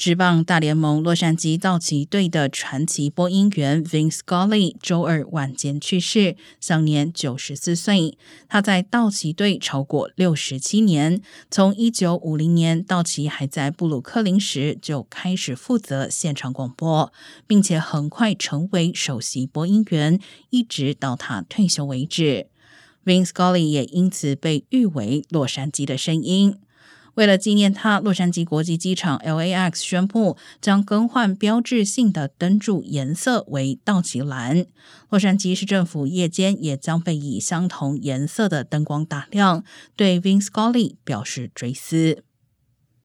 职棒大联盟洛杉矶道奇队的传奇播音员 Vince Scully 周二晚间去世，享年九十四岁。他在道奇队超过六十七年，从一九五零年道奇还在布鲁克林时就开始负责现场广播，并且很快成为首席播音员，一直到他退休为止。Vince Scully 也因此被誉为洛杉矶的声音。为了纪念他，洛杉矶国际机场 LAX 宣布将更换标志性的灯柱颜色为道奇蓝。洛杉矶市政府夜间也将被以相同颜色的灯光打亮，对 Vin Scully 表示追思。